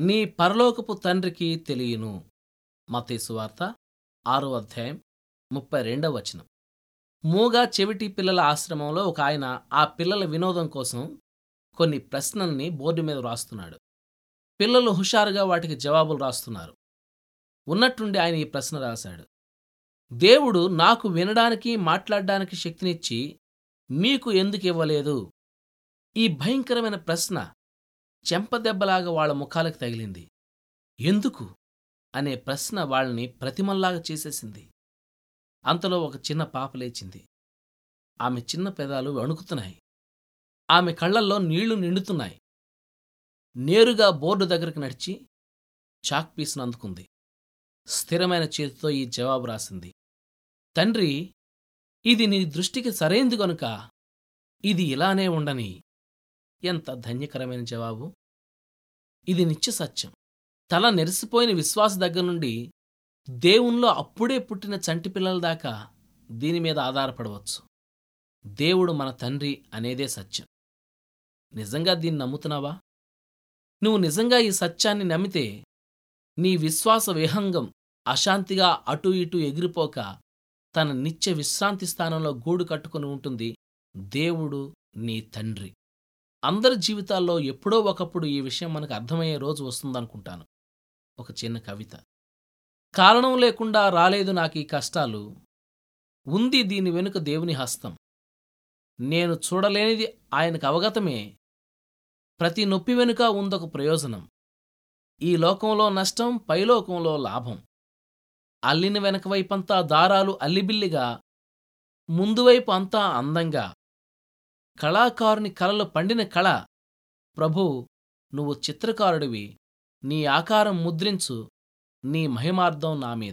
నీ పరలోకపు తండ్రికి తెలియను. మతేసు వార్త ఆరో అధ్యాయం ముప్పై రెండవ వచనం. మూగా చెవిటి పిల్లల ఆశ్రమంలో ఒక ఆయన ఆ పిల్లల వినోదం కోసం కొన్ని ప్రశ్నల్ని బోర్డు మీద వ్రాస్తున్నాడు. పిల్లలు హుషారుగా వాటికి జవాబులు రాస్తున్నారు. ఉన్నట్టుండి ఆయన ఈ ప్రశ్న రాశాడు. దేవుడు నాకు వినడానికి మాట్లాడడానికి శక్తినిచ్చి మీకు ఎందుకు ఇవ్వలేదు? ఈ భయంకరమైన ప్రశ్న చెంపదెబ్బలాగా వాళ్ళ ముఖాలకు తగిలింది. ఎందుకు? అనే ప్రశ్న వాళ్ళని ప్రతిమల్లాగా చేసేసింది. అంతలో ఒక చిన్న పాప లేచింది. ఆమె చిన్న పెదాలు వణుకుతున్నాయి. ఆమె కళ్ళల్లో నీళ్ళు నిండుతున్నాయి. నేరుగా బోర్డు దగ్గరకు నడిచి చాక్ పీస్ను అందుకుంది. స్థిరమైన చేతితో ఈ జవాబు రాసింది. తండ్రి ఇది నీ దృష్టికి సరైంది గనుక ఇది ఇలానే ఉండని ఎంత ధన్యకరమైన జవాబు. ఇది నిత్య సత్యం. తల నెరిసిపోయిన విశ్వాస దగ్గర నుండి దేవుణ్ణిలో అప్పుడే పుట్టిన చంటి పిల్లల దాకా దీని మీద ఆధారపడవచ్చు. దేవుడు మన తండ్రి అనేదే సత్యం. నిజంగా దీన్ని నమ్ముతున్నావా? నువ్వు నిజంగా ఈ సత్యాన్ని నమ్మితే నీ విశ్వాస విహంగం అశాంతిగా అటూ ఇటూ ఎగిరిపోక తన నిత్య విశ్రాంతి స్థానంలో గూడు కట్టుకుని ఉంటుంది దేవుడు నీ తండ్రి. అందరి జీవితాల్లో ఎప్పుడో ఒకప్పుడు ఈ విషయం మనకు అర్థమయ్యే రోజు వస్తుందనుకుంటాను. ఒక చిన్న కవిత. కారణం లేకుండా రాలేదు నాకు ఈ కష్టాలు. ఉంది దీని వెనుక దేవుని హస్తం. నేను చూడలేనిది ఆయనకు అవగతమే. ప్రతి నొప్పి వెనుక ఉందొక ప్రయోజనం. ఈ లోకంలో నష్టం పైలోకంలో లాభం. అల్లిన వెనక వైపంతా దారాలు అల్లిబిల్లిగా ముందువైపు అంతా అందంగా. కళాకారుని కలలు పండిన కళ. ప్రభూ నువ్వు చిత్రకారుడివి. నీ ఆకారం ముద్రించు. నీ మహిమార్థం నామీద